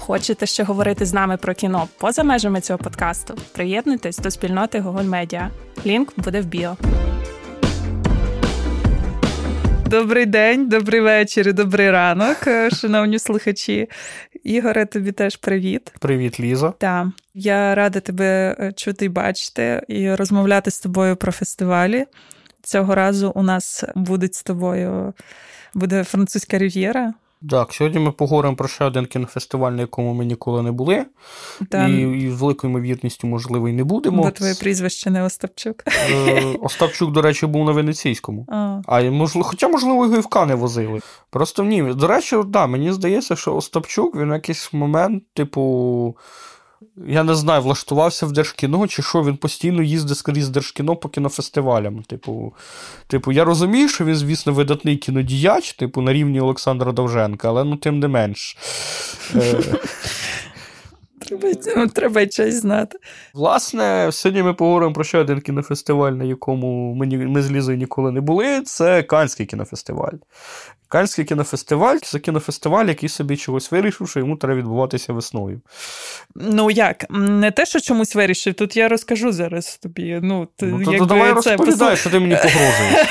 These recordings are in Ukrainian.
Хочете ще говорити з нами про кіно поза межами цього подкасту? Приєднуйтесь до спільноти Google Media. Лінк буде в біо. Добрий день, добрий вечір, і добрий ранок, е, шановні слухачі. Ігоре, тобі теж привіт. Привіт, Ліза. Так, я рада тебе е, чути і бачити і розмовляти з тобою про фестивалі. Цього разу у нас буде з тобою буде французька рів'єра. Так, сьогодні ми поговоримо про ще один кінофестиваль, на якому ми ніколи не були. да. І, і з великою ймовірністю, можливо, і не будемо. Бо твоє прізвище не Остапчук. Е, Остапчук, до речі, був на Венеційському. А, а можливо, Хоча, можливо, його і в Кани возили. Просто ні. До речі, да, мені здається, що Остапчук він в якийсь момент, типу. Я не знаю, влаштувався в Держкіно, чи що він постійно їздить скрізь Держкіно по кінофестивалям. Типу, типу, я розумію, що він, звісно, видатний кінодіяч, типу, на рівні Олександра Довженка, але ну тим не менш. Е, Треба треба щось знати. Власне, сьогодні ми поговоримо про ще один кінофестиваль, на якому ми, ми з Лізою ніколи не були. Це Канський кінофестиваль. Канський кінофестиваль це кінофестиваль, який собі чогось вирішив, що йому треба відбуватися весною. Ну як? Не те, що чомусь вирішив, тут я розкажу зараз тобі. Ну, ну то, то давай розповідай, що ти мені погрожуєш.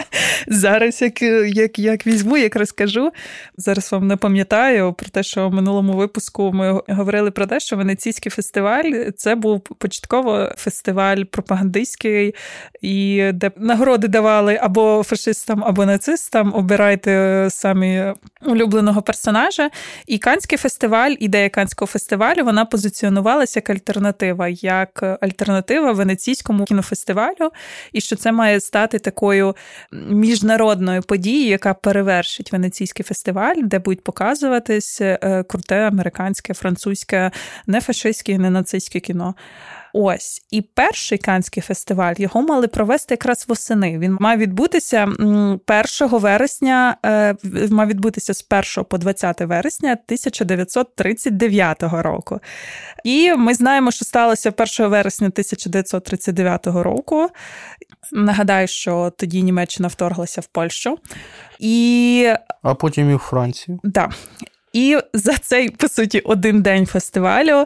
Зараз, як як, як візьму, як розкажу. Зараз вам не пам'ятаю про те, що в минулому випуску ми говорили про те, що Венеційський фестиваль це був початково фестиваль пропагандистський, і де нагороди давали або фашистам, або нацистам. Обирайте самі улюбленого персонажа. І Канський фестиваль, ідея Канського фестивалю, вона позиціонувалася як альтернатива, як альтернатива Венеційському кінофестивалю, і що це має стати такою міжнародною подією, яка перевершить Венеційський фестиваль, де будуть показуватись е, круте американське, французьке, не фашистське, не нацистське кіно. Ось і перший канський фестиваль його мали провести якраз восени. Він мав відбутися 1 вересня, е, мав відбутися з 1 по 20 вересня 1939 року. І ми знаємо, що сталося 1 вересня 1939 року. Нагадаю, що тоді Німеччина вторглася в Польщу. І... А потім і в Францію. Так. І за цей, по суті, один день фестивалю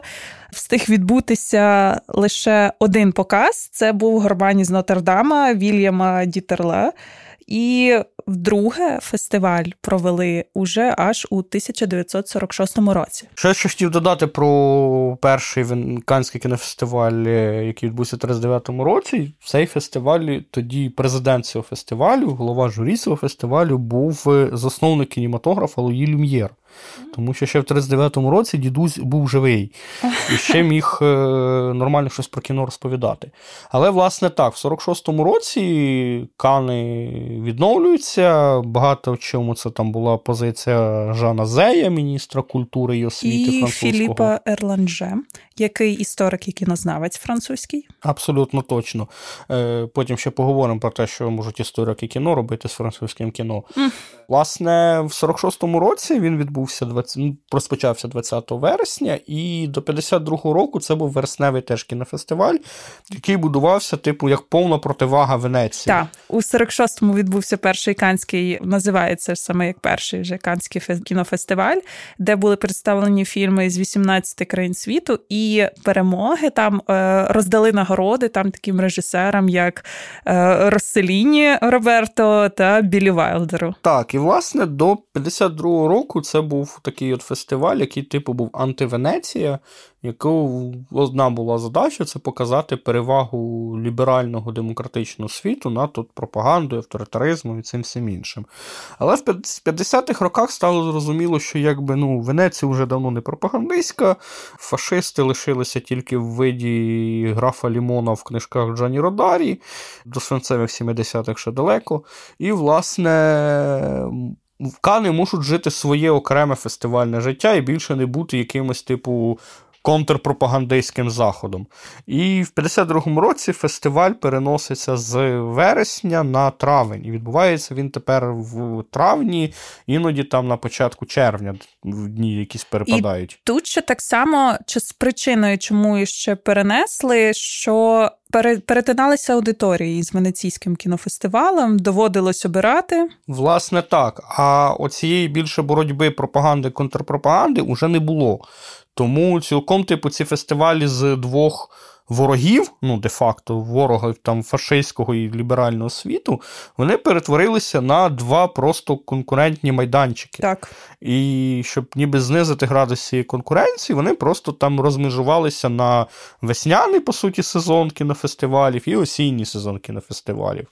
встиг відбутися лише один показ. Це був Горбані з Нотр-Дама Вільяма Дітерле. І вдруге фестиваль провели уже аж у 1946 році. Ще що хотів додати про перший Канський кінофестиваль, е, який відбувся у 39-му році. Цей фестиваль, тоді президент цього фестивалю, голова журі цього фестивалю, був е, засновник кінематографа Луї Люм'єр. Тому що ще в 39-му році дідусь був живий і ще міг е, нормально щось про кіно розповідати. Але, власне, так, в 46-му році Кани відновлюються. Багато в чому це там була позиція Жана Зея, міністра культури і освіти і французького. Філіпа Ерланже, який історик і кінознавець французький. Абсолютно точно. Е, потім ще поговоримо про те, що можуть історики кіно робити з французьким кіно. Mm. Власне, в 46-му році він відбувся 20, ну, розпочався 20 вересня, і до 52-го року це був вересневий теж кінофестиваль, який будувався, типу, як повна противага Венеції. Так, у 46-му відбувся перший канський, називається саме як перший вже канський кінофестиваль, де були представлені фільми з 18 країн світу, і перемоги там е, роздали нагороди там таким режисерам, як е, Росселіні Роберто та Білі Вайлдеру. Так, і власне до 52-го року це був такий от фестиваль, який типу був антивенеція, яку одна була задача це показати перевагу ліберального демократичного світу над тут пропагандою, авторитаризмом і цим всім іншим. Але в 50-х роках стало зрозуміло, що якби ну Венеція вже давно не пропагандистська, фашисти лишилися тільки в виді графа Лімона в книжках Джані Родарі, до свинцевих 70-х ще далеко. І, власне. Кани мушуть жити своє окреме фестивальне життя і більше не бути якимось, типу, контрпропагандистським заходом. І в 52-му році фестиваль переноситься з вересня на травень. І відбувається він тепер в травні, іноді там на початку червня в дні якісь перепадають. І Тут ще так само чи з причиною, чому ще перенесли, що перетиналися аудиторії з Венеційським кінофестивалем, доводилось обирати. Власне, так. А оцієї більше боротьби пропаганди контрпропаганди вже не було. Тому цілком, типу, ці фестивалі з двох ворогів, ну, де-факто, ворога там фашистського і ліберального світу, вони перетворилися на два просто конкурентні майданчики. Так. І щоб ніби знизити градус цієї конкуренції, вони просто там розмежувалися на весняний, по суті, сезон кінофестивалів і осінній сезон кінофестивалів.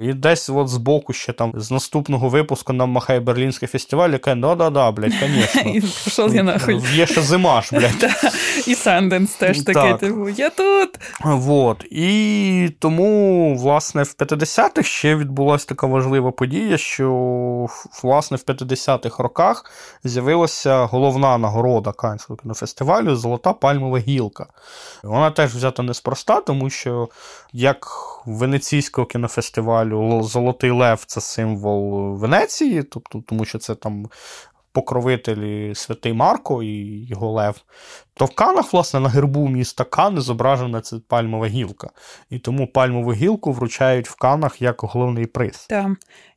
І десь от збоку ще там з наступного випуску нам махає Берлінський фестиваль, яка да-да-да, блядь, звісно. Є ще зима ж, блядь. І Санденс теж такий, типу, я тут. Вот. І тому, власне, в 50-х ще відбулася така важлива подія, що власне в 50-х роках з'явилася головна нагорода Канського кінофестивалю Золота пальмова гілка. Вона теж взята неспроста, тому що як Венеційського кінофестивалю Золотий Лев це символ Венеції, тобто, тому що це там. Покровителі Святий Марко і його Лев, то в Канах, власне, на гербу міста Кани зображена ця пальмова гілка. І тому пальмову гілку вручають в Канах як головний приз. Так.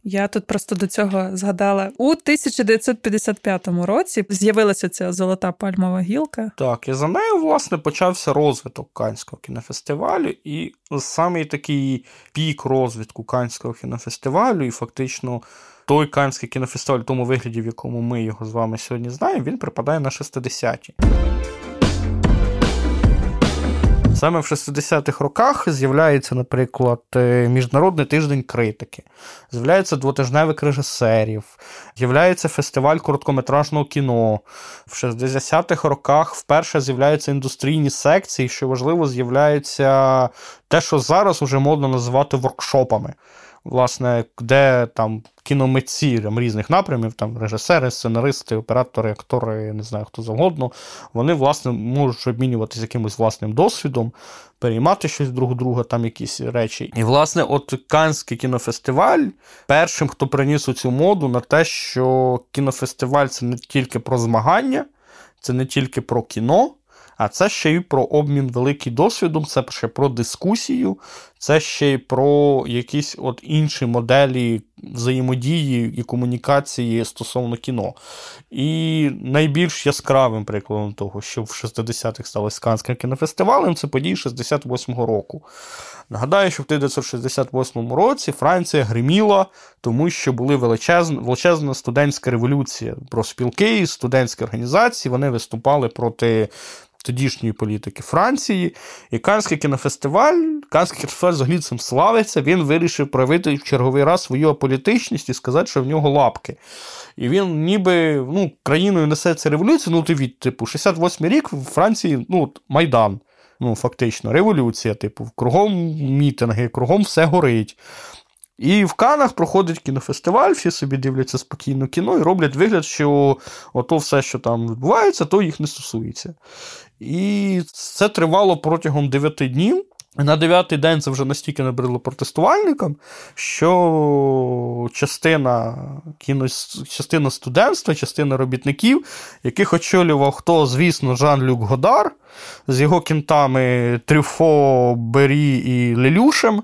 Я тут просто до цього згадала. У 1955 році з'явилася ця золота пальмова гілка. Так, і за нею, власне, почався розвиток Канського кінофестивалю, і саме такий пік розвитку Канського кінофестивалю, і фактично. Той Канський кінофестиваль тому вигляді, в якому ми його з вами сьогодні знаємо, він припадає на 60-ті. Саме в 60-х роках з'являється, наприклад, е, Міжнародний тиждень критики, з'являється двотижневик режисерів, з'являється фестиваль короткометражного кіно. В 60-х роках вперше з'являються індустрійні секції, що важливо, з'являється те, що зараз вже модно називати воркшопами власне, де там кіномитці різних напрямів, там режисери, сценаристи, оператори, актори, не знаю хто завгодно, вони власне можуть обмінюватися якимось власним досвідом, переймати щось друг друга, там якісь речі. І, власне, от Канський кінофестиваль першим, хто приніс у цю моду на те, що кінофестиваль це не тільки про змагання, це не тільки про кіно. А це ще й про обмін великим досвідом, це ще про дискусію, це ще й про якісь от інші моделі взаємодії і комунікації стосовно кіно. І найбільш яскравим прикладом того, що в 60-х стало Сканським кінофестивалем, це події 68-го року. Нагадаю, що в 1968 році Франція гриміла, тому що були величезна, величезна студентська революція. Про спілки, студентські організації вони виступали проти тодішньої політики Франції. І Канський кінофестиваль, Канський кінофестиваль взагалі цим славиться, він вирішив проявити в черговий раз свою аполітичність і сказати, що в нього лапки. І він ніби ну, країною несеться революція. Ну, ти типу, 68 й рік в Франції ну, Майдан. Ну, фактично, революція, типу, кругом мітинги, кругом все горить. І в Канах проходить кінофестиваль, всі собі дивляться спокійно кіно і роблять вигляд, що ото все, що там відбувається, то їх не стосується. І це тривало протягом 9 днів. На дев'ятий день це вже настільки набридло протестувальникам, що частина кіно, частина студентства, частина робітників, яких очолював хто, звісно, Жан-Люк Годар з його кінтами Трюфо, Бері і Лелюшем.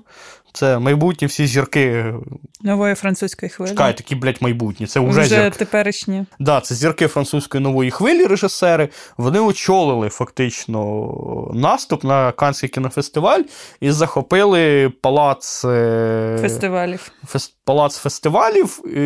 Це майбутні всі зірки нової французької хвилі. Чекай, такі, блядь, майбутні. Це вже, вже зірки. теперішні. Да, це зірки французької нової хвилі, режисери. Вони очолили фактично наступ на Канський кінофестиваль і захопили палац е, фестивалів. Фест... Палац фестивалів і...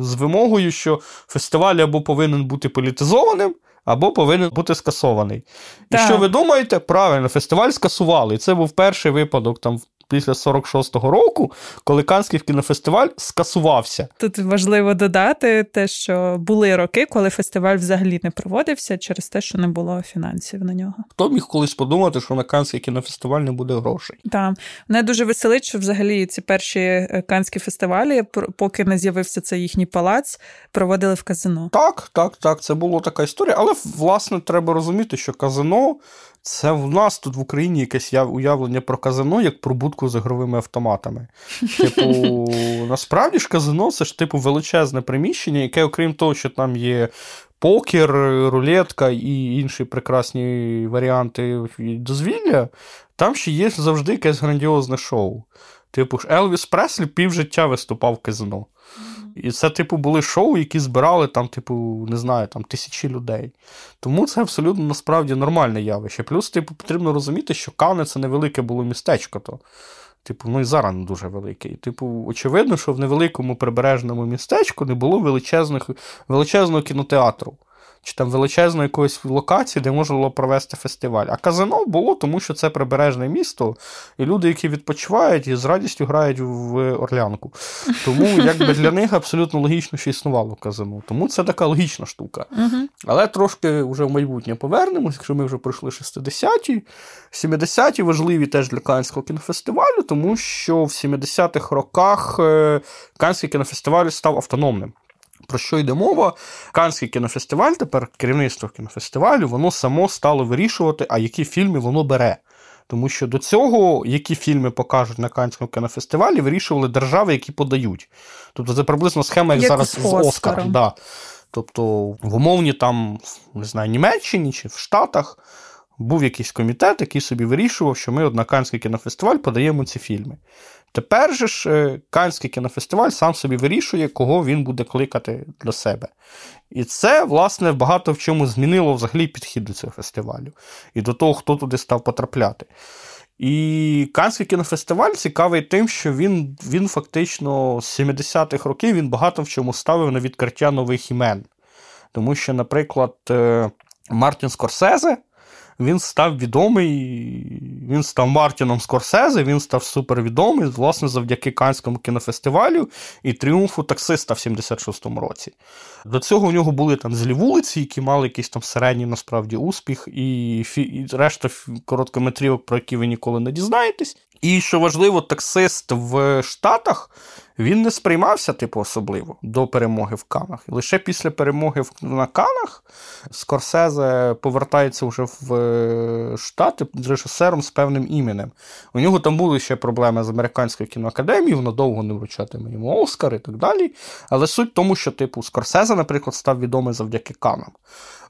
з вимогою, що фестиваль або повинен бути політизованим або повинен бути скасований. Так. І що ви думаєте? Правильно, фестиваль скасували. І це був перший випадок там після 46-го року, коли Канський кінофестиваль скасувався. Тут важливо додати те, що були роки, коли фестиваль взагалі не проводився через те, що не було фінансів на нього. Хто міг колись подумати, що на Канський кінофестиваль не буде грошей? Так. мене дуже веселить, що взагалі ці перші е, канські фестивалі, поки не з'явився цей їхній палац, проводили в казино. Так, так, так. Це була така історія, але власне треба розуміти, що казино це в нас тут в Україні якесь уявлення про казино як про будку з ігровими автоматами. Типу, насправді ж казино це ж типу величезне приміщення, яке, окрім того, що там є. Покер, рулетка і інші прекрасні варіанти дозвілля, там ще є завжди якесь грандіозне шоу. Типу, ж Елвіс Преслі півжиття виступав в казино. І це, типу, були шоу, які збирали там, типу, не знаю, там тисячі людей. Тому це абсолютно насправді нормальне явище. Плюс, типу, потрібно розуміти, що Кане це невелике було містечко. то. Типу, ну і зараз не дуже велике. І, типу, очевидно, що в невеликому прибережному містечку не було величезних, величезного кінотеатру чи там величезної якоїсь локації, де можна було провести фестиваль. А казино було, тому що це прибережне місто, і люди, які відпочивають, і з радістю грають в орлянку. Тому якби для них абсолютно логічно, що існувало казино. Тому це така логічна штука. Але трошки вже в майбутнє повернемось, якщо ми вже пройшли 60-ті. 70-ті важливі теж для Канського кінофестивалю, тому що в 70-х роках е, Канський кінофестиваль став автономним. Про що йде мова? Канський кінофестиваль, тепер керівництво кінофестивалю, воно само стало вирішувати, а які фільми воно бере. Тому що до цього, які фільми покажуть на Канському кінофестивалі, вирішували держави, які подають. Тобто це приблизно схема, як, як зараз з Оскар. Да. Тобто в умовні там, не знаю, Німеччині чи в Штатах був якийсь комітет, який собі вирішував, що ми от на Канський кінофестиваль подаємо ці фільми. Тепер же ж е, Канський кінофестиваль сам собі вирішує, кого він буде кликати для себе. І це, власне, багато в чому змінило взагалі підхід до цього фестивалю і до того, хто туди став потрапляти. І Канський кінофестиваль цікавий тим, що він він фактично з 70-х років він багато в чому ставив на відкриття нових імен. Тому що, наприклад, е, Мартін Скорсезе він став відомий, він став Мартіном Скорсезе, він став супервідомий, власне, завдяки Канському кінофестивалю і тріумфу таксиста в 76-му році. До цього у нього були там злі вулиці, які мали якийсь там середній насправді успіх, і, фі... і решта короткометрівок, про які ви ніколи не дізнаєтесь. І що важливо, таксист в Штатах він не сприймався, типу, особливо до перемоги в Канах. І лише після перемоги на Канах Скорсезе повертається вже в е, Штати режисером з певним іменем. У нього там були ще проблеми з американською кіноакадемією, воно довго не вручатиме йому Оскар і так далі. Але суть в тому, що, типу, Скорсезе, наприклад, став відомий завдяки Канам.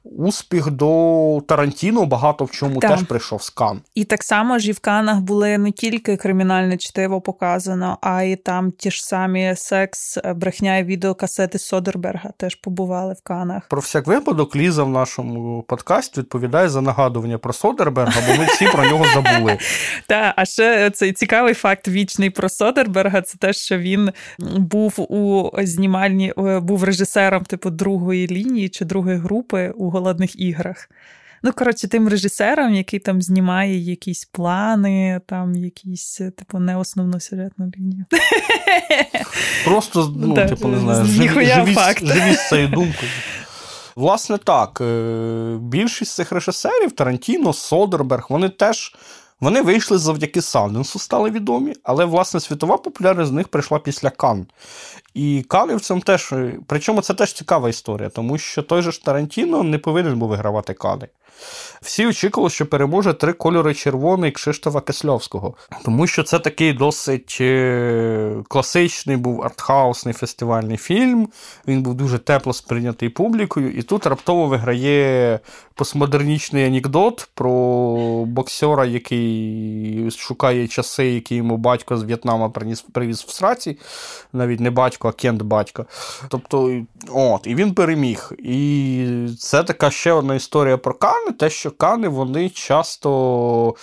Успіх до Тарантіно багато в чому так. теж прийшов з Кан. І так само ж і в Канах були не тільки кримінальне чтиво показано, а й там ті ж самі секс, брехня і відеокасети Содерберга теж побували в Канах. Про всяк випадок Ліза в нашому подкасті відповідає за нагадування про Содерберга, бо ми всі про нього забули. Так, а ще цей цікавий факт вічний про Содерберга це те, що він був у знімальні, е, був режисером типу другої лінії чи другої групи у голодних іграх. Ну, коротше, тим режисером, який там знімає якісь плани, там якісь, типу, не основну сюжетну лінію. Просто, ну, да, типу, не знаю, живі з цією думкою. Власне, так. Е, більшість цих режисерів, Тарантіно, Содерберг, вони теж вони вийшли завдяки Санденсу, стали відомі, але, власне, світова популярність з них прийшла після Кан. І Канівцям теж, причому це теж цікава історія, тому що той же ж Тарантіно не повинен був вигравати Кани. Всі очікували, що переможе три кольори червоний Кшиштофа Кисльовського, тому що це такий досить е, класичний був артхаусний фестивальний фільм. Він був дуже тепло сприйнятий публікою, і тут раптово виграє постмодернічний анекдот про боксера, який шукає часи, які йому батько з В'єтнама приніс, привіз в сраці, навіть не батько, а кент батько. Тобто, от, і він переміг. І це така ще одна історія про Кани, те, що Кани вони часто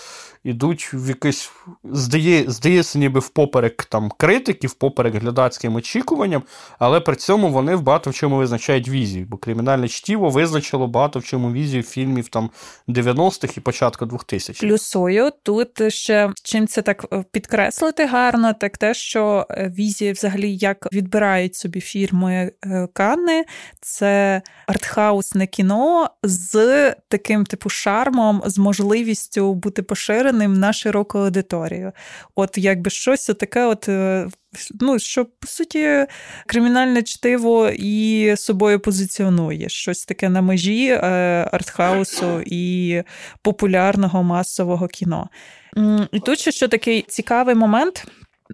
йдуть в якийсь, здає, здається, ніби впоперек там критики, впоперек глядацьким очікуванням, але при цьому вони в багато в чому визначають візію. Бо кримінальне чтіво визначило багато в чому візію фільмів там 90-х і початку 2000-х. Плюсою тут ще чим це так е, підкреслити гарно, так те, що е, візія, взагалі, як відбирають собі фірми е, Канни, це артхаусне кіно з таким типу шармом, з можливістю бути поширеним на широку аудиторію. От якби щось таке, от. Ну, що, по суті, кримінальне чтиво і собою позиціонує щось таке на межі артхаусу і популярного масового кіно. І тут ще що такий цікавий момент.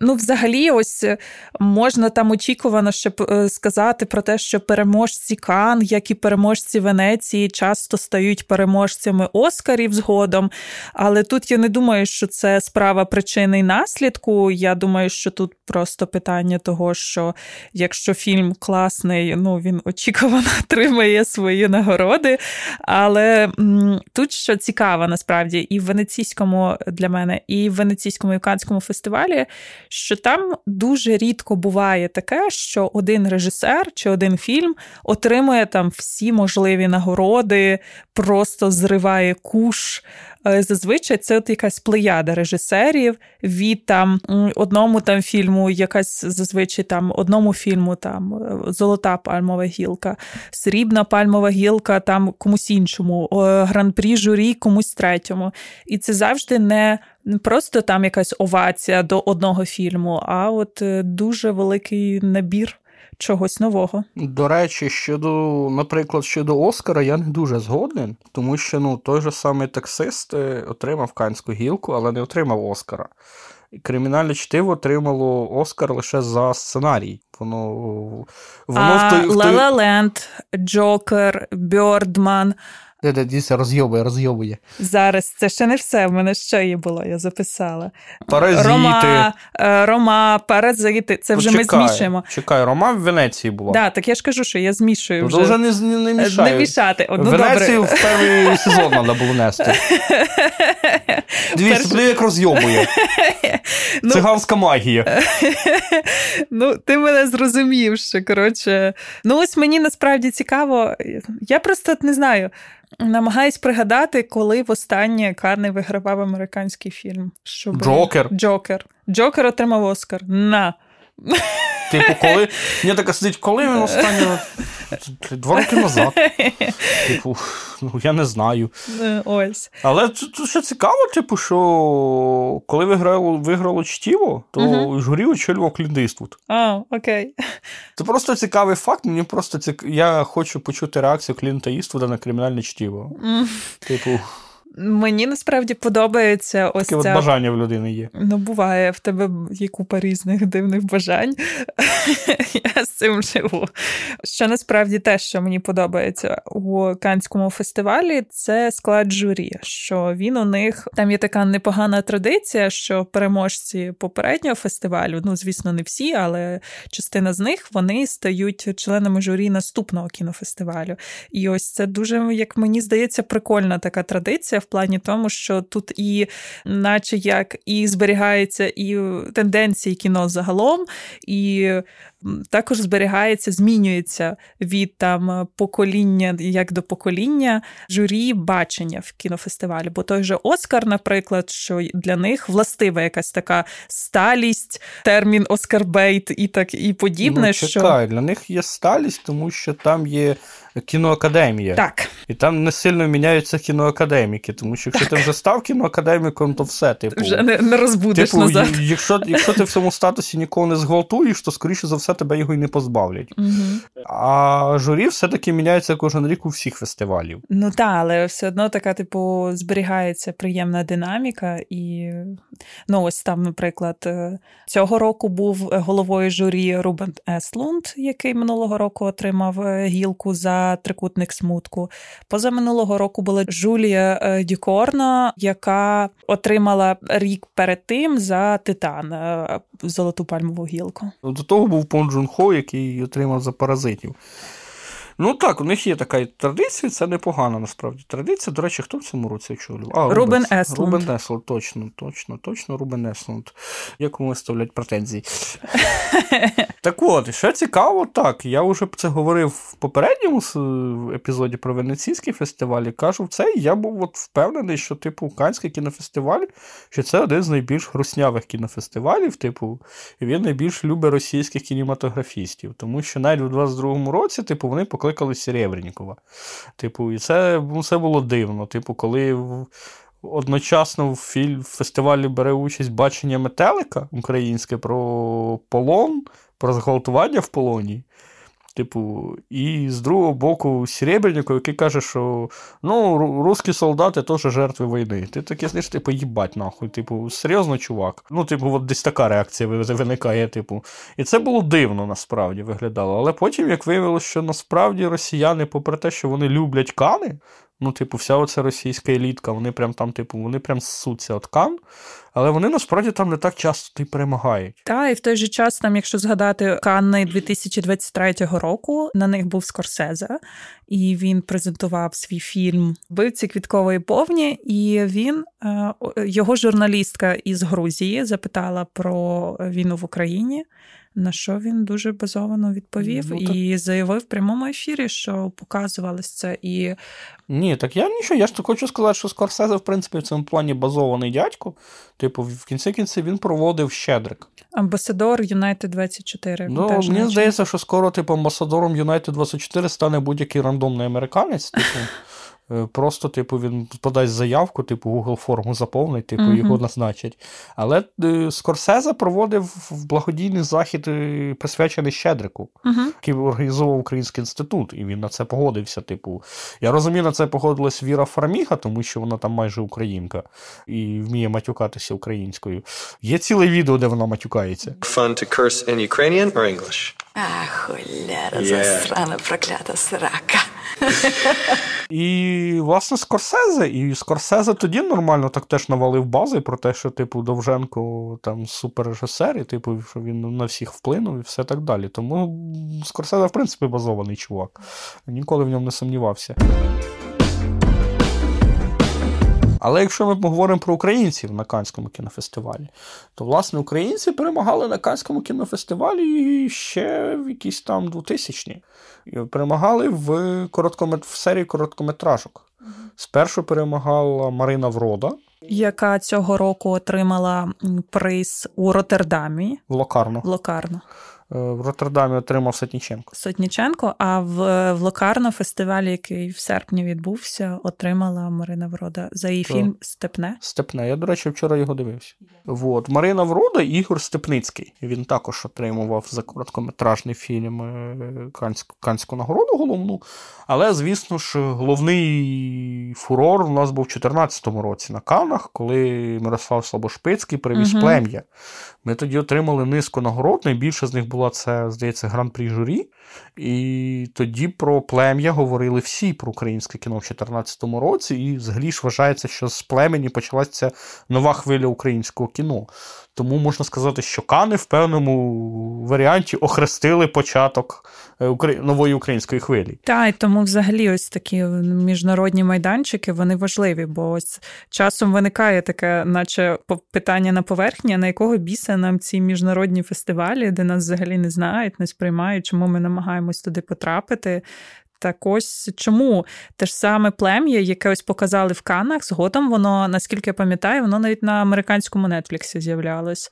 Ну, взагалі, ось е, можна там очікувано ще сказати про те, що переможці Кан, як і переможці Венеції, часто стають переможцями Оскарів згодом. Але тут я не думаю, що це справа причини і наслідку. Я думаю, що тут просто питання того, що якщо фільм класний, ну він очікувано отримає свої нагороди. Але м- тут що цікаво, насправді, і в венеційському для мене, і в венеційському і Канському фестивалі що там дуже рідко буває таке, що один режисер чи один фільм отримує там всі можливі нагороди, просто зриває куш. Е, зазвичай це от якась плеяда режисерів від там одному там фільму, якась зазвичай там одному фільму там е, Золота пальмова гілка, срібна пальмова гілка там комусь іншому, гран-прі журі комусь третьому. І це завжди не просто там якась овація до одного фільму, а от е, дуже великий набір. Чогось нового. До речі, щодо, наприклад, щодо Оскара, я не дуже згоден, тому що ну, той же самий таксист е, отримав Канську гілку, але не отримав Оскара. Кримінальне чтиво отримало Оскар лише за сценарій. Воно воно а, в той. La La Джокер, Бьордман. Де де дійсно розйобує, розйобує. Зараз це ще не все. В мене ще є було, я записала. Паразити. Рома, е, Рома, паразити. Це вже Почекай, ми змішуємо. Чекай, Рома в Венеції була. Так, так я ж кажу, що я змішую. вже. вже не не, не мішаю. Не мішати. Ну, Венецію добре. в перший сезон треба було нести. Дивіться, Перш... як розйобує. Ну, Циганська магія. Ну, ти мене зрозумів, що коротше. Ну, ось мені насправді цікаво. Я просто не знаю. Намагаюсь пригадати, коли востаннє Карний вигравав американський фільм. Щоб... Джокер. Джокер. Джокер отримав Оскар. На. Типу, коли. Мені така сидить, коли він останнє. Два роки назад. Типу, ну я не знаю. Е, ось. Але тут ще цікаво, типу, що коли виграло виграло чтіво, то uh журі очолював Клінт Іствуд. А, окей. Це просто цікавий факт. Мені просто цік... Я хочу почути реакцію Клінта Іствуда на кримінальне чтіво. Mm. Типу. Мені насправді подобається ось Таке ця... от бажання в людини є. Ну, буває, в тебе є купа різних дивних бажань. Я з цим живу. Що насправді те, що мені подобається у Канському фестивалі, це склад журі. Що він у них там є така непогана традиція, що переможці попереднього фестивалю, ну звісно, не всі, але частина з них вони стають членами журі наступного кінофестивалю. І ось це дуже, як мені здається, прикольна така традиція плані тому, що тут і, наче як і зберігається і тенденції кіно загалом, і також зберігається, змінюється від там покоління як до покоління журі бачення в кінофестивалі. Бо той же Оскар, наприклад, що для них властива якась така сталість, термін Оскарбейт і так і подібне. Ну, чекай, що... для них є сталість, тому що там є кіноакадемія. Так. І там не сильно міняються кіноакадеміки, тому що якщо так. ти вже став кіноакадеміком, то все, типу. Вже не, не розбудеш типу, назад. Якщо якщо ти в цьому статусі нікого не зґвалтуєш, то скоріше за все тебе його і не позбавлять. Угу. А журі все-таки міняється кожен рік у всіх фестивалів. Ну так, але все одно така, типу, зберігається приємна динаміка. І ну, ось там, наприклад, е, цього року був головою журі Рубен Естлунд, який минулого року отримав е, гілку за трикутник смутку. Позаминулого року була Джулія е, Дюкурно, яка отримала рік перед тим за Титан золоту пальмову гілку. До того був Пон Джун Хо, який отримав за паразитів. Ну так, у них є така традиція, це непогана насправді традиція. До речі, хто в цьому році очолював? А, Рубен Естлунд. Рубен Естлунд, точно, точно, точно, Рубен Естлунд. Якому ставлять претензії. Так от, що цікаво, так. Я вже це говорив в попередньому епізоді про Венеційський фестиваль. і Кажу, в цей я був от впевнений, що, типу, Канський кінофестиваль, що це один з найбільш груснявих кінофестивалів, типу, він найбільш любить російських кінематографістів. Тому що навіть у 22-му році, типу, вони покликали Серебренікова. Типу, і це, ну, це було дивно. Типу, коли. Одночасно в фестивалі бере участь бачення метелика українське про полон, про зґвалтування в полоні. Типу, і з другого боку, Серебренников, який каже, що ну, русські солдати теж жертви війни. Ти таке знаєш, типу, їбать, нахуй. Типу, серйозно, чувак. Ну, типу, от десь така реакція виникає, типу. І це було дивно насправді виглядало. Але потім, як виявилося, що насправді росіяни, попри те, що вони люблять кани, Ну, типу, вся оця російська елітка, вони прям там, типу, вони прям ссуться от кан, але вони насправді там не так часто і перемагають. Так, і в той же час, там, якщо згадати Канни 2023 року, на них був Скорсезе, і він презентував свій фільм Вбивці квіткової повні, і він е, його журналістка із Грузії запитала про війну в Україні. На що він дуже базовано відповів ну, так... і заявив в прямому ефірі, що показувалось це і. Ні, так я нічого. Я ж так хочу сказати, що Скорсезе, в принципі, в цьому плані базований дядько. Типу, в кінці кінці він проводив Щедрик. Амбасадор Юнайтед 24. Ну, Мені здається, що скоро, типу, амбасадором Юнайтед 24 стане будь-який рандомний американець. Типу. Е, просто, типу, він подасть заявку, типу, Google форму заповнить, типу, uh-huh. його назначать. Але е, Скорсезе проводив благодійний захід, е, присвячений Щедрику, uh-huh. який організовував Український інститут, і він на це погодився. Типу, я розумію, на це погодилась Віра Фарміга, тому що вона там майже українка і вміє матюкатися українською. Є ціле відео, де вона матюкається. Fun to curse in Ukrainian or English? А, холера, yeah. засрана проклята срака. І, власне, Скорсезе. І Скорсезе тоді нормально так теж навалив бази про те, що, типу, Довженко там суперрежисер, і типу, що він на всіх вплинув і все так далі. Тому Скорсезе, в принципі, базований чувак. Ніколи в ньому не сумнівався. Але якщо ми поговоримо про українців на Канському кінофестивалі, то власне українці перемагали на Канському кінофестивалі ще в якісь там 2000-ні. Перемагали в короткомет... в серії короткометражок. Спершу перемагала Марина Врода. Яка цього року отримала приз у Роттердамі в Локарно. В Локарно. Е, в Роттердамі отримав Сотніченко. Сотніченко, а в, в Локарно фестивалі, який в серпні відбувся, отримала Марина Врода за її То. фільм Степне. Степне. Я, до речі, вчора його дивився. Вот. Марина Врода і Ігор Степницький. Він також отримував за короткометражний фільм е, Канську, Канську нагороду головну. Але, звісно ж, головний фурор у нас був у 2014 році на Канах, коли Мирослав Слабошпицький привіз угу. плем'я. Ми тоді отримали низку нагород. Найбільше з них була це, здається, гран-прі журі. І тоді про плем'я говорили всі про українське кіно в 2014 році. І взагалі ж вважається, що з племені почалася нова хвиля українського кіно. Тому можна сказати, що Кани в певному варіанті охрестили початок е, нової української хвилі. Так, і тому взагалі ось такі міжнародні майданчики вони важливі, бо ось часом виникає таке, наче питання на поверхні, на якого біса нам ці міжнародні фестивалі, де нас взагалі не знають, не сприймають, чому ми намагаємось туди потрапити. Так ось чому те ж саме плем'я, яке ось показали в Канах, згодом воно, наскільки я пам'ятаю, воно навіть на американському Нетфліксі з'являлось.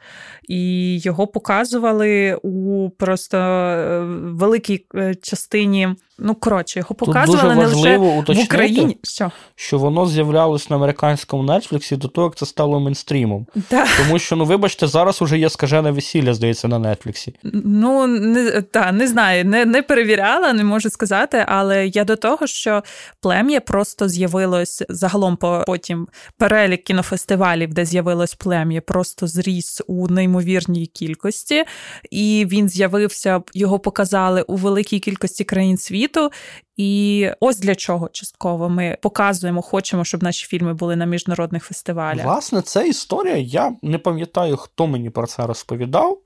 І його показували у просто е, великій е, частині Ну, коротше, його показували не лише в Україні. Що? що воно з'являлось на американському Нетфліксі до того, як це стало мейнстрімом. Да. Тому що, ну, вибачте, зараз уже є скажене весілля, здається, на Нетфліксі. Ну, не, та, не знаю, не не перевіряла, не можу сказати, але я до того, що плем'я просто з'явилось загалом по потім перелік кінофестивалів, де з'явилось плем'я, просто зріс у неймовірній кількості, і він з'явився, його показали у великій кількості країн світу. І ось для чого частково ми показуємо, хочемо, щоб наші фільми були на міжнародних фестивалях. Власне, це історія. Я не пам'ятаю, хто мені про це розповідав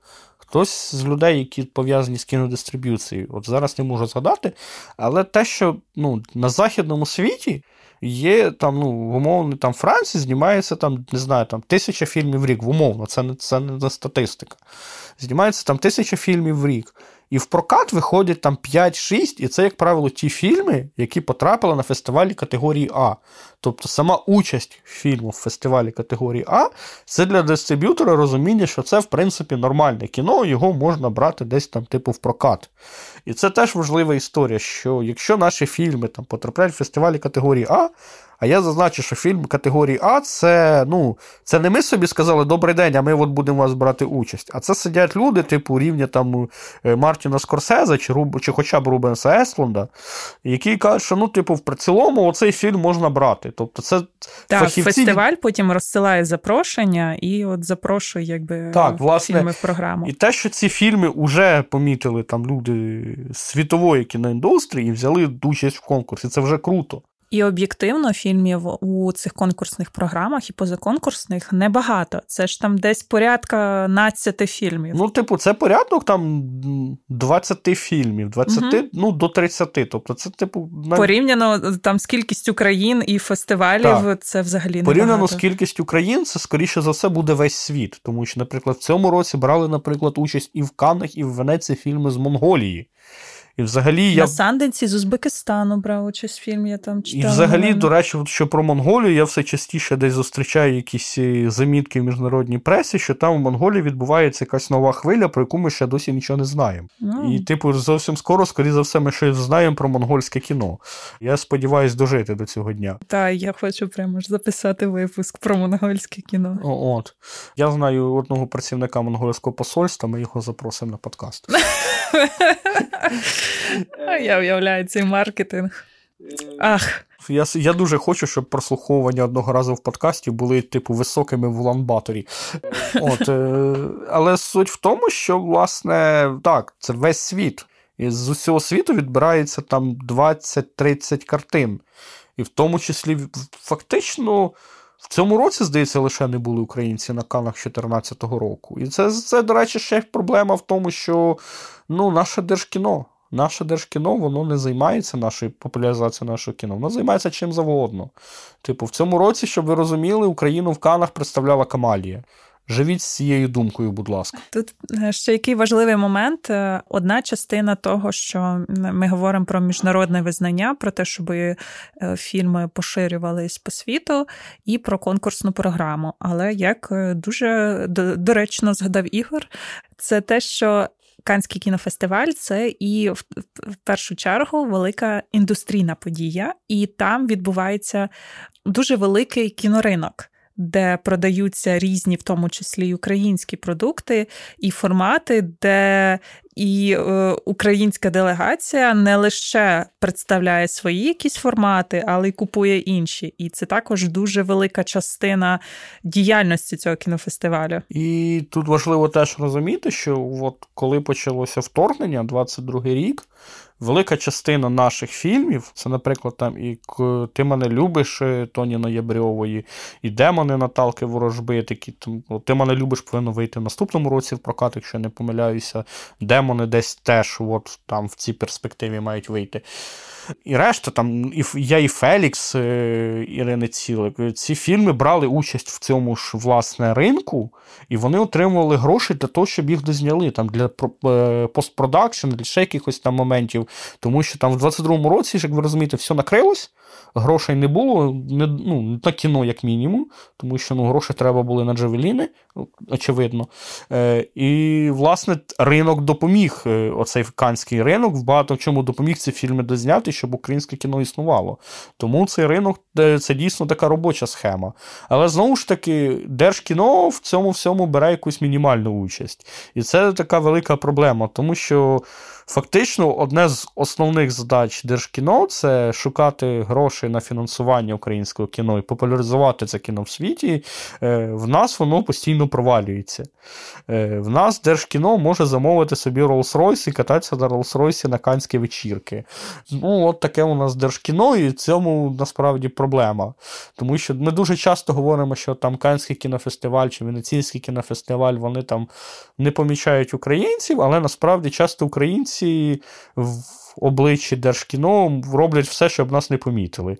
Хтось з людей, які пов'язані з кінодистриб'юцією, от зараз не можу згадати, але те, що ну, на західному світі є там, ну, умовно, там Франції знімається там, не знаю, там тисяча фільмів в рік, умовно, це не це не статистика. Знімається там тисяча фільмів в рік. І в прокат виходять там 5-6, і це, як правило, ті фільми, які потрапили на фестивалі категорії А. Тобто сама участь фільму в фестивалі категорії А, це для дистриб'ютора розуміння, що це, в принципі, нормальне кіно, його можна брати десь там, типу, в прокат. І це теж важлива історія, що якщо наші фільми там потрапляють в фестивалі категорії А, а я зазначу, що фільм категорії А це ну, це не ми собі сказали добрий день, а ми от будемо вас брати участь. А це сидять люди, типу рівня там е, Мартіна Скорсезе чи чи хоча б Рубенса Еслунда, які кажуть, що ну, типу, в цілому оцей фільм можна брати. Тобто це Так, фахівці... фестиваль потім розсилає запрошення і от запрошує якби так, власне, фільми в програму. І те, що ці фільми вже помітили там люди світової кіноіндустрії і взяли участь в конкурсі, це вже круто. І об'єктивно фільмів у цих конкурсних програмах і позаконкурсних небагато. Це ж там десь порядка 12 фільмів. Ну, типу, це порядок там 20 фільмів, 20 угу. ну, до 30. Тобто, це, типу, навіть... порівняно там з кількістю країн і фестивалів, так. це взагалі не порівняно з кількістю країн, це скоріше за все буде весь світ. Тому що, наприклад, в цьому році брали, наприклад, участь і в Каннах, і в Венеції фільми з Монголії. І взагалі я... На Санденсі з Узбекистану брав участь в фільм, я там читала. І взагалі, до речі, що про Монголію я все частіше десь зустрічаю якісь е, замітки в міжнародній пресі, що там у Монголії відбувається якась нова хвиля, про яку ми ще досі нічого не знаємо. Mm. І, типу, зовсім скоро, скоріше за все, ми щось знаємо про монгольське кіно. Я сподіваюся дожити до цього дня. Так, я хочу прямо ж записати випуск про монгольське кіно. О, От. Я знаю одного працівника монгольського посольства, ми його запросимо на подкаст. Я уявляю цей маркетинг. Ах. Я я дуже хочу, щоб прослуховування одного разу в подкасті були, типу, високими в Улан-Баторі. От, е, Але суть в тому, що, власне, так, це весь світ. І з усього світу відбирається там 20-30 картин. І в тому числі, фактично, в цьому році, здається, лише не були українці на канах 2014 року. І це, це, до речі, ще проблема в тому, що ну, наше держкіно. Наше держкіно воно не займається нашою популяризацією нашого кіно, воно займається чим завгодно. Типу, в цьому році, щоб ви розуміли, Україну в Канах представляла Камалія. Живіть з цією думкою, будь ласка. Тут е, ще який важливий момент. Е, одна частина того, що ми говоримо про міжнародне визнання, про те, щоб е, фільми поширювались по світу, і про конкурсну програму. Але як дуже доречно згадав Ігор, це те, що Канський кінофестиваль це і в першу чергу велика індустрійна подія, і там відбувається дуже великий кіноринок. Де продаються різні, в тому числі й українські продукти і формати, де і е, українська делегація не лише представляє свої якісь формати, але й купує інші. І це також дуже велика частина діяльності цього кінофестивалю. І тут важливо теж розуміти, що от коли почалося вторгнення, 22-й рік. Велика частина наших фільмів, це, наприклад, там і Ти мене любиш е, Тоні Ноябрьової, і Демони Наталки Ворожби, такі там, Ти мене любиш повинно вийти в наступному році в прокат, якщо я не помиляюся. Демони десь теж от там в цій перспективі мають вийти. І решта, там, і я і Фелікс е, Ірини Цілик, ці фільми брали участь в цьому ж власне ринку, і вони отримували гроші для того, щоб їх дозняли там, для е, постпродакшн, для ще якихось там моментів. Тому що там в 22-му році, як ви розумієте, все накрилось грошей не було, не, ну, на кіно, як мінімум, тому що ну, гроші треба були на Джавеліни, очевидно. Е, І, власне, ринок допоміг, е, оцей канський ринок, в багато чому допоміг ці фільми дозняти, щоб українське кіно існувало. Тому цей ринок е, це дійсно така робоча схема. Але знову ж таки, держкіно в цьому всьому бере якусь мінімальну участь. І це така велика проблема, тому що. Фактично, одне з основних задач Держкіно це шукати гроші на фінансування українського кіно і популяризувати це кіно в світі. Е, в нас воно постійно провалюється. Е, в нас Держкіно може замовити собі Rolls-Royce і кататися на Rolls-Royce на канські вечірки. Ну, от таке у нас Держкіно, і в цьому насправді проблема. Тому що ми дуже часто говоримо, що там Канський кінофестиваль чи Венеційський кінофестиваль вони там не помічають українців, але насправді часто українці обличчі Держкіно роблять все, щоб нас не помітили.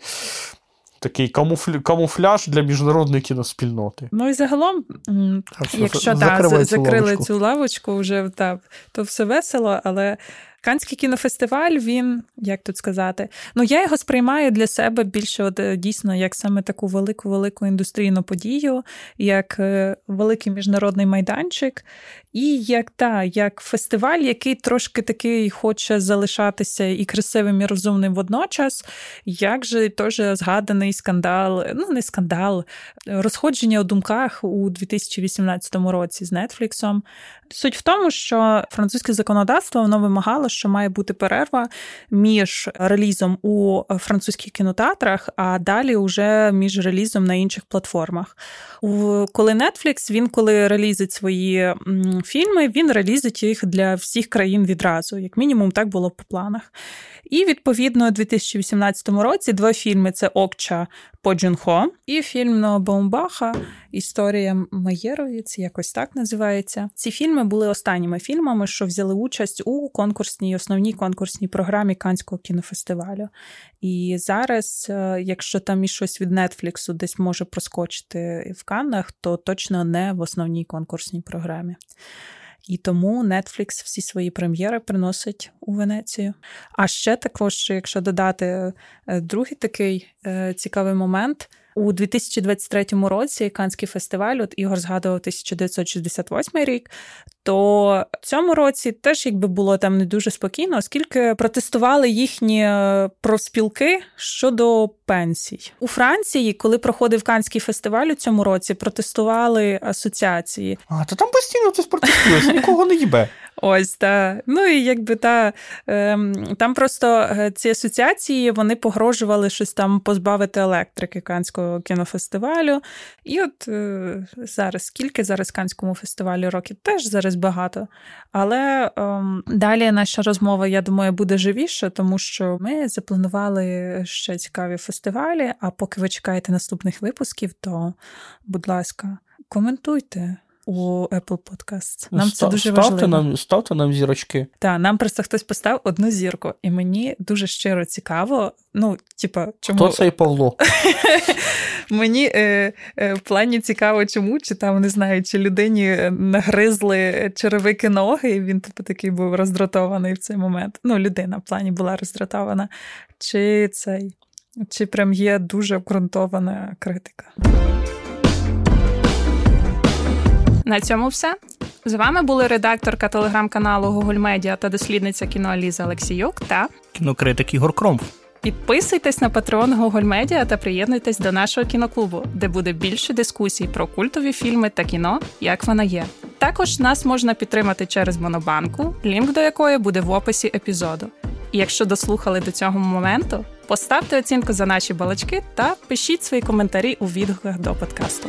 Такий камуфля... камуфляж для міжнародної кіноспільноти. Ну і загалом, якщо так, закрили лавочку. цю лавочку, вже та, то все весело, але Канський кінофестиваль, він, як тут сказати, ну я його сприймаю для себе більше от, е, дійсно як саме таку велику-велику індустрійну подію, як е, великий міжнародний майданчик, і як та, як фестиваль, який трошки такий хоче залишатися і красивим, і розумним водночас, як же теж згаданий скандал, ну не скандал, розходження у думках у 2018 році з Нетфліксом. Суть в тому, що французьке законодавство воно вимагало, що має бути перерва між релізом у французьких кінотеатрах, а далі вже між релізом на інших платформах. Коли Netflix, він коли релізить свої фільми, він релізить їх для всіх країн відразу, як мінімум, так було по планах. І відповідно у 2018 році два фільми: це Окча по Джунхо і фільм Ноа Баумбаха Історія Маєровіць, якось так називається. Ці фільми були останніми фільмами, що взяли участь у конкурсній основній конкурсній програмі Канського кінофестивалю. І зараз, е, якщо там і щось від Нетфліксу десь може проскочити в Каннах, то точно не в основній конкурсній програмі. І тому Netflix всі свої прем'єри приносить у Венецію. А ще також, якщо додати е, другий такий е, цікавий момент, у 2023 році Канський фестиваль, от Ігор згадував 1968 рік, то в цьому році теж якби було там не дуже спокійно, оскільки протестували їхні е, профспілки щодо пенсій. У Франції, коли проходив Канський фестиваль у цьому році, протестували асоціації. А, то там постійно хтось протестує, нікого не їбе. Ось та ну і якби та ем, там просто е, ці асоціації вони погрожували щось там позбавити електрики Канського кінофестивалю. І от е, зараз скільки зараз Канському фестивалю років теж зараз багато. Але ем, далі наша розмова, я думаю, буде живіше, тому що ми запланували ще цікаві фестивалі. А поки ви чекаєте наступних випусків, то будь ласка, коментуйте у Apple Podcasts. Нам Став, це дуже ставте важливо. Нам, ставте нам зірочки. Так, нам просто хтось поставив одну зірку, і мені дуже щиро цікаво. Ну, типа, чому Хто цей Павло? Мені е, е, в плані цікаво, чому чи там не знаю, чи людині нагризли черевики ноги, і він типу такий був роздратований в цей момент. Ну, людина в плані була роздратована, чи цей, чи прям є дуже обґрунтована критика. На цьому все. З вами були редакторка телеграм-каналу Google Media та дослідниця кіно Аліза Олексіюк та кінокритик Ігор Кромф. Підписуйтесь на патреон Google Media та приєднуйтесь до нашого кіноклубу, де буде більше дискусій про культові фільми та кіно, як вона є. Також нас можна підтримати через Монобанку, лінк до якої буде в описі епізоду. І якщо дослухали до цього моменту, поставте оцінку за наші балачки та пишіть свої коментарі у відгуках до подкасту.